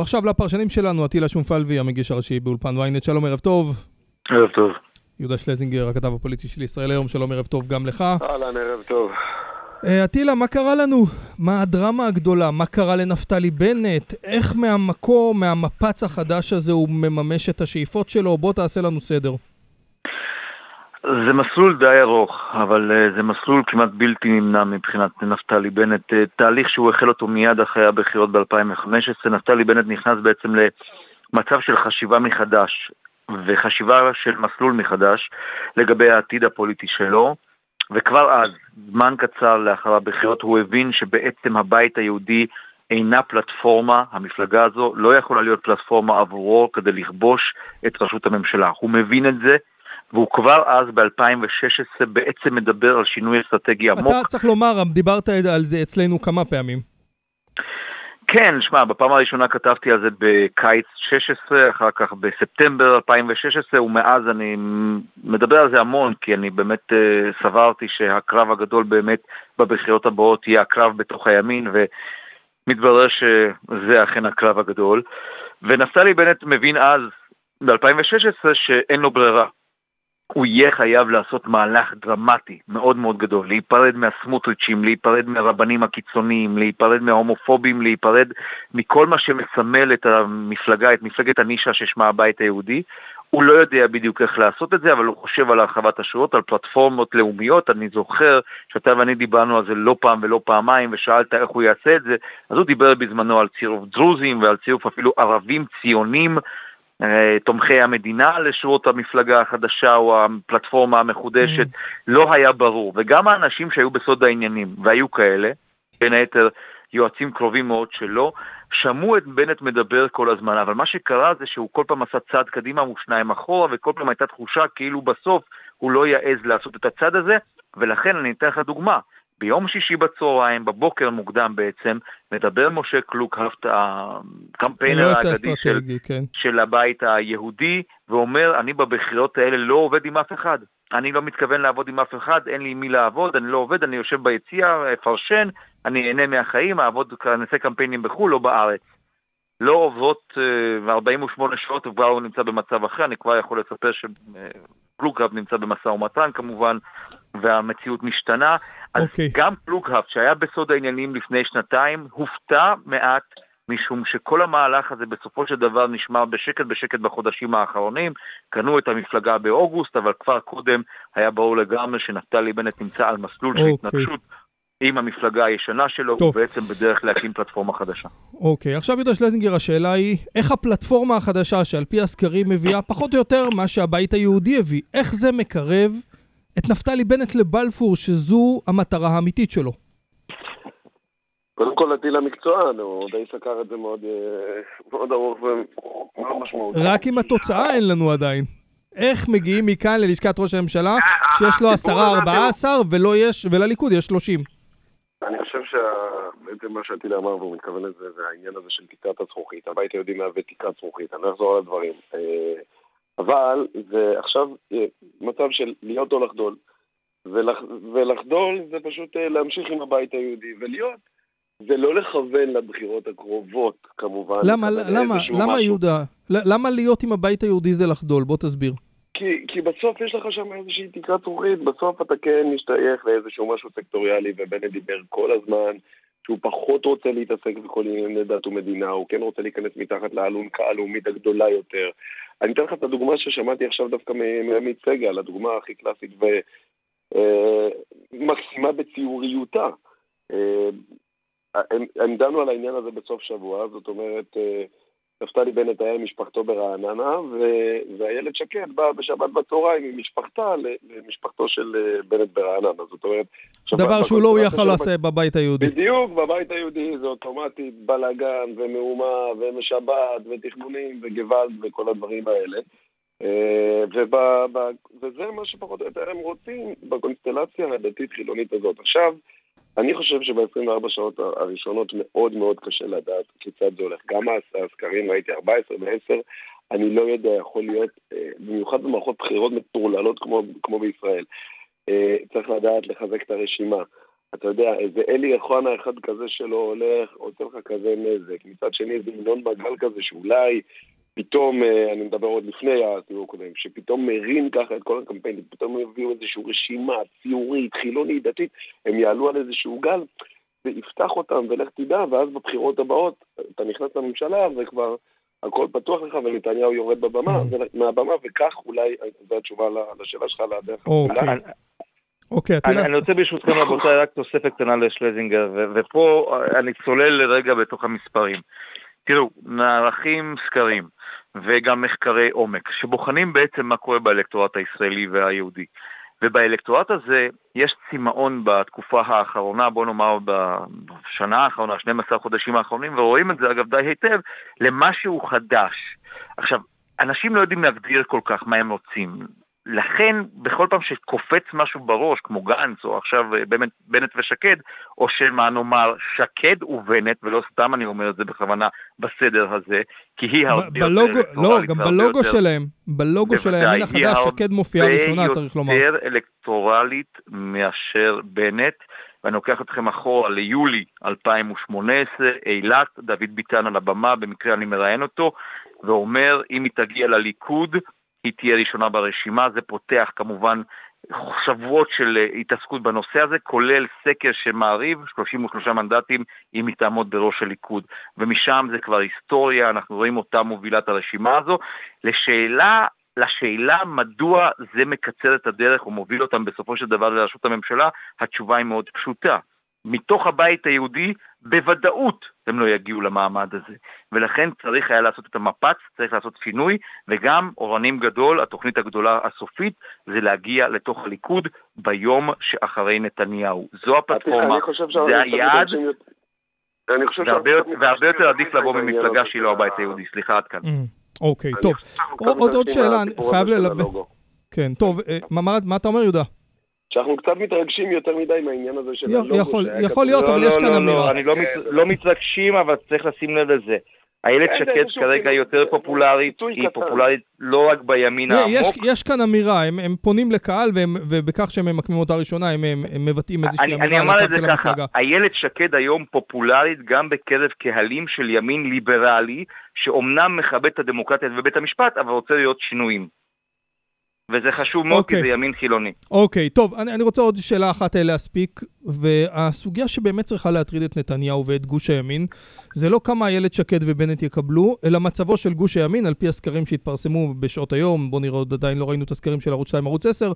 ועכשיו לפרשנים שלנו, עטילה שומפלבי, המגיש הראשי באולפן ynet, שלום ערב טוב. ערב טוב. יהודה שלזינגר, הכתב הפוליטי של ישראל היום, שלום ערב טוב גם לך. אהלן, ערב טוב. עטילה, מה קרה לנו? מה הדרמה הגדולה? מה קרה לנפתלי בנט? איך מהמקום, מהמפץ החדש הזה הוא מממש את השאיפות שלו? בוא תעשה לנו סדר. זה מסלול די ארוך, אבל uh, זה מסלול כמעט בלתי נמנע מבחינת נפתלי בנט. Uh, תהליך שהוא החל אותו מיד אחרי הבחירות ב-2015. נפתלי בנט נכנס בעצם למצב של חשיבה מחדש, וחשיבה של מסלול מחדש לגבי העתיד הפוליטי שלו. וכבר אז, זמן קצר לאחר הבחירות, הוא הבין שבעצם הבית היהודי אינה פלטפורמה, המפלגה הזו לא יכולה להיות פלטפורמה עבורו כדי לכבוש את ראשות הממשלה. הוא מבין את זה, והוא כבר אז ב-2016 בעצם מדבר על שינוי אסטרטגי עמוק. אתה צריך לומר, דיברת על זה אצלנו כמה פעמים. כן, שמע, בפעם הראשונה כתבתי על זה בקיץ 16, אחר כך בספטמבר 2016, ומאז אני מדבר על זה המון, כי אני באמת uh, סברתי שהקרב הגדול באמת בבחירות הבאות יהיה הקרב בתוך הימין, ומתברר שזה אכן הקרב הגדול. ונפתלי בנט מבין אז, ב-2016, שאין לו ברירה. הוא יהיה חייב לעשות מהלך דרמטי, מאוד מאוד גדול, להיפרד מהסמוטריצ'ים, להיפרד מהרבנים הקיצוניים, להיפרד מההומופובים, להיפרד מכל מה שמסמל את המפלגה, את מפלגת הנישה ששמה הבית היהודי. הוא לא יודע בדיוק איך לעשות את זה, אבל הוא חושב על הרחבת השורות, על פלטפורמות לאומיות. אני זוכר שאתה ואני דיברנו על זה לא פעם ולא פעמיים, ושאלת איך הוא יעשה את זה, אז הוא דיבר בזמנו על צירוף דרוזים ועל צירוף אפילו ערבים ציונים תומכי המדינה לשורות המפלגה החדשה או הפלטפורמה המחודשת, mm. לא היה ברור. וגם האנשים שהיו בסוד העניינים, והיו כאלה, בין היתר יועצים קרובים מאוד שלו, שמעו את בנט מדבר כל הזמן, אבל מה שקרה זה שהוא כל פעם עשה צעד קדימה ושניים אחורה, וכל פעם הייתה תחושה כאילו בסוף הוא לא יעז לעשות את הצעד הזה, ולכן אני אתן לך דוגמה. ביום שישי בצהריים, בבוקר מוקדם בעצם, מדבר משה קלוקהפט, הקמפיינר האגדי של, כן. של הבית היהודי, ואומר, אני בבחירות האלה לא עובד עם אף אחד. אני לא מתכוון לעבוד עם אף אחד, אין לי עם מי לעבוד, אני לא עובד, אני יושב ביציע, אפרשן, אני אהנה מהחיים, אעבוד, נעשה קמפיינים בחו"ל, לא בארץ. לא עוברות uh, 48 שעות וכבר הוא נמצא במצב אחר, אני כבר יכול לספר שקלוקהפט נמצא במשא ומתן כמובן, והמציאות משתנה. אז okay. אוקיי. גם פלוגהפט, שהיה בסוד העניינים לפני שנתיים, הופתע מעט, משום שכל המהלך הזה בסופו של דבר נשמר בשקט בשקט בחודשים האחרונים. קנו את המפלגה באוגוסט, אבל כבר קודם היה ברור לגמרי שנפתלי בנט נמצא על מסלול okay. של אוקיי. התנגשות. עם המפלגה הישנה שלו, טוב. הוא בעצם בדרך להקים פלטפורמה חדשה. אוקיי, עכשיו יהודה שלזינגר, השאלה היא, איך הפלטפורמה החדשה שעל פי הסקרים מביאה פחות או יותר מה שהבית היהודי הביא, איך זה מקרב את נפתלי בנט לבלפור, שזו המטרה האמיתית שלו? קודם כל הטיל המקצוען, הוא די סקר את זה מאוד, אה, מאוד ארוך ומאוד משמעותי. רק עם התוצאה אין לנו עדיין. איך מגיעים מכאן ללשכת ראש הממשלה, שיש לו עשרה, ארבעה עשר, ולליכוד יש שלושים? אני חושב שבעצם מה שהטילה אמר והוא מתכוון לזה, זה העניין הזה של תקרת הזכוכית. הבית היהודי מהווה תקרת זכוכית, אני לא אחזור על הדברים. אבל זה עכשיו אה, מצב של להיות או לחדול. ולח, ולחדול זה פשוט אה, להמשיך עם הבית היהודי, ולהיות זה לא לכוון לבחירות הקרובות, כמובן. למה, למה, למה יהודה? למה להיות עם הבית היהודי זה לחדול? בוא תסביר. כי, כי בסוף יש לך שם איזושהי תקרת זכוכית, בסוף אתה כן משתייך לאיזשהו משהו סקטוריאלי, ובנט דיבר כל הזמן שהוא פחות רוצה להתעסק בכל ענייני דת ומדינה, הוא כן רוצה להיכנס מתחת לאלונקה הלאומית הגדולה יותר. אני אתן לך את הדוגמה ששמעתי עכשיו דווקא מעמית סגל, הדוגמה הכי קלאסית ומקסימה אה, בציוריותה. אה, הם, דנו על העניין הזה בסוף שבוע, זאת אומרת, אה, נפתלי בנט היה עם משפחתו ברעננה, ואיילת שקד באה בשבת בצהריים עם משפחתה למשפחתו של אה, בנט ברעננה. זאת אומרת... דבר שהוא לא יכל לעשות בבית היהודי. בדיוק, בבית היהודי זה אוטומטית בלאגן ומהומה ומשבת ותכנונים וגוואלד וכל הדברים האלה. אה, וזה מה שפחות או יותר הם רוצים בקונסטלציה הדתית-חילונית הזאת. עכשיו, אני חושב שב-24 שעות הראשונות מאוד מאוד קשה לדעת כיצד זה הולך. גם הסקרים, ראיתי 14 ו-10, אני לא יודע, יכול להיות, אה, במיוחד במערכות בחירות מטורללות כמו, כמו בישראל. אה, צריך לדעת לחזק את הרשימה. אתה יודע, איזה אלי אוחנה אחד כזה שלא הולך, עושה לך כזה נזק. מצד שני, איזה ינון מגל כזה שאולי פתאום, אה, אני מדבר עוד לפני הסיבוב הקודם, שפתאום מרים ככה את כל הקמפיין, פתאום יביאו איזושהי רשימה ציורית, חילונית, דתית, הם יעלו על איזשהו גל, ויפתח אותם, ולך תדע, ואז בבחירות הבאות, אתה נכנס לממשלה, וכבר הכל פתוח לך, ונתניהו יורד בבמה, mm. מהבמה, וכך אולי, זו התשובה לשאלה שלך, לדרך. אוקיי. אוקיי, אני, אני רוצה ברשותכם רבותיי רק תוספת קטנה לשלזינגר, ופה אני צולל לרגע בתוך המספרים. תראו, נערכים סקרים וגם מחקרי עומק, שבוחנים בעצם מה קורה באלקטורט הישראלי והיהודי. ובאלקטורט הזה יש צמאון בתקופה האחרונה, בוא נאמר בשנה האחרונה, 12 חודשים האחרונים, ורואים את זה אגב די היטב, למשהו חדש. עכשיו, אנשים לא יודעים להגדיר כל כך מה הם רוצים. לכן, בכל פעם שקופץ משהו בראש, כמו גנץ, או עכשיו אה, באמת בנט ושקד, או שמה נאמר שקד ובנט, ולא סתם אני אומר את זה בכוונה בסדר הזה, כי היא הרבה יותר אלקטורלית. לא, גם בלוגו יותר... שלהם, בלוגו של הימין החדש, שקד מופיעה ראשונה, צריך לומר. היא יותר אלקטורלית מאשר בנט. ואני לוקח אתכם אחורה ליולי 2018, אילת, דוד ביטן על הבמה, במקרה אני מראיין אותו, ואומר, אם היא תגיע לליכוד, היא תהיה ראשונה ברשימה, זה פותח כמובן שבועות של אה, התעסקות בנושא הזה, כולל סקר שמעריב 33 מנדטים אם היא תעמוד בראש הליכוד. ומשם זה כבר היסטוריה, אנחנו רואים אותה מובילה את הרשימה הזו. לשאלה, לשאלה מדוע זה מקצר את הדרך או מוביל אותם בסופו של דבר לראשות הממשלה, התשובה היא מאוד פשוטה. מתוך הבית היהודי, בוודאות הם לא יגיעו למעמד הזה. ולכן צריך היה לעשות את המפץ, צריך לעשות שינוי, וגם אורנים גדול, התוכנית הגדולה הסופית, זה להגיע לתוך הליכוד ביום שאחרי נתניהו. זו הפלטפורמה, זה היעד. והרבה יותר עדיף לבוא ממפלגה שהיא לא הבית היהודי, סליחה עד כאן. Mm, אוקיי, טוב. עוד שאלה, אני חייב ללבן. כן, טוב, אה, מה אתה אומר יהודה? שאנחנו קצת מתרגשים יותר מדי מהעניין הזה של הלוגו. יכול, יכול להיות, אבל לא, יש כאן לא, אמירה. לא, אני לא מתרגשים, אבל צריך לשים לב לזה. איילת שקד כרגע יותר פופולרית, היא פופולרית לא רק בימין העמוק. יש כאן אמירה, הם פונים לקהל, ובכך שהם ממקמים אותה ראשונה, הם מבטאים איזושהי אמירה על הקו של המפלגה. איילת שקד היום פופולרית גם בקרב קהלים של ימין ליברלי, שאומנם מכבד את הדמוקרטיה ובית המשפט, אבל רוצה להיות שינויים. וזה חשוב מאוד, okay. כי אוקיי. זה ימין חילוני. אוקיי, okay, טוב, אני, אני רוצה עוד שאלה אחת להספיק, והסוגיה שבאמת צריכה להטריד את נתניהו ואת גוש הימין, זה לא כמה איילת שקד ובנט יקבלו, אלא מצבו של גוש הימין, על פי הסקרים שהתפרסמו בשעות היום, בואו נראה, עוד עדיין לא ראינו את הסקרים של ערוץ 2, ערוץ 10,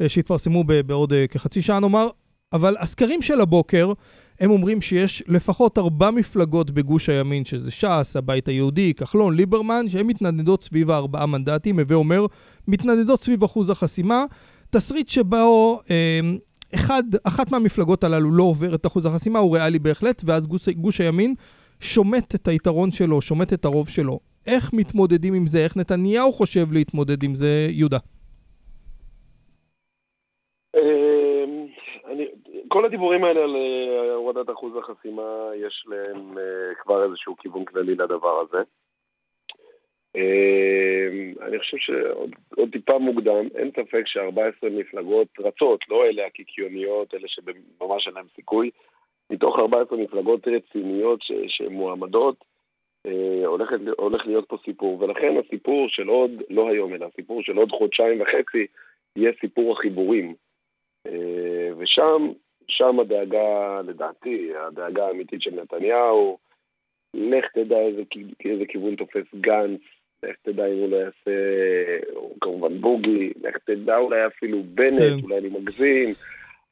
אה, שהתפרסמו בעוד אה, כחצי שעה נאמר, אבל הסקרים של הבוקר, הם אומרים שיש לפחות ארבע מפלגות בגוש הימין, שזה ש"ס, הבית היהודי, כחלון, ליברמן, שהן מתנדנדות סביב הארבעה מנדטים, הווה אומר, מתנדנדות סביב אחוז החסימה. תסריט שבו אה, אחד, אחת מהמפלגות הללו לא עובר את אחוז החסימה, הוא ריאלי בהחלט, ואז גוש, גוש הימין שומט את היתרון שלו, שומט את הרוב שלו. איך מתמודדים עם זה? איך נתניהו חושב להתמודד עם זה, יהודה? כל הדיבורים האלה על אה, הורדת אחוז החסימה, יש להם אה, כבר איזשהו כיוון כללי לדבר הזה. אמ, אני חושב שעוד טיפה מוקדם, אין ספק ש-14 מפלגות רצות, לא אלה הקיקיוניות, אלה שממש אין להם סיכוי, מתוך 14 מפלגות רציניות שמועמדות, אה, הולך, הולך להיות פה סיפור, ולכן הסיפור של עוד, לא היום, אלא הסיפור של עוד חודשיים וחצי, יהיה סיפור החיבורים. ושם שם הדאגה, לדעתי, הדאגה האמיתית של נתניהו, לך תדע איזה, איזה כיוון תופס גנץ, לך תדע אם הוא לא יעשה, כמובן בוגי, לך תדע אולי אפילו בנט, כן. אולי אני מגזים.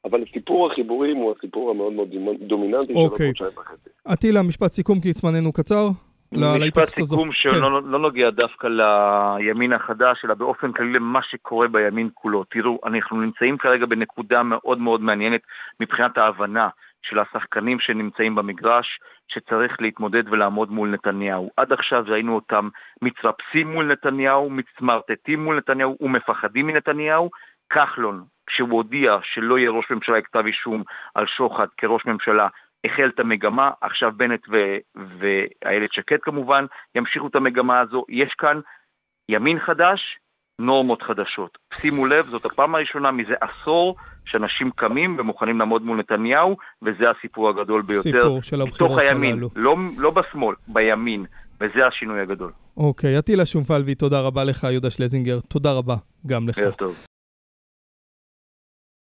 אבל סיפור החיבורים הוא הסיפור המאוד מאוד דומיננטי של אוקיי. חודשיים וחצי. אטילה, משפט סיכום כי זמננו קצר. משפט סיכום שלא כן. לא, לא נוגע דווקא לימין החדש, אלא באופן כללי למה שקורה בימין כולו. תראו, אנחנו נמצאים כרגע בנקודה מאוד מאוד מעניינת מבחינת ההבנה של השחקנים שנמצאים במגרש, שצריך להתמודד ולעמוד מול נתניהו. עד עכשיו ראינו אותם מתרפסים מול נתניהו, מצמרטטים מול נתניהו ומפחדים מנתניהו. כחלון, כשהוא הודיע שלא יהיה ראש ממשלה כתב אישום על שוחד כראש ממשלה, החל את המגמה, עכשיו בנט ואיילת שקד כמובן ימשיכו את המגמה הזו. יש כאן ימין חדש, נורמות חדשות. שימו לב, זאת הפעם הראשונה מזה עשור שאנשים קמים ומוכנים לעמוד מול נתניהו, וזה הסיפור הגדול ביותר. סיפור של הבחירות הללו. לא, לא בשמאל, בימין, וזה השינוי הגדול. אוקיי, אטילה שומפלבי, תודה רבה לך, יהודה שלזינגר. תודה רבה גם לך. ערב טוב.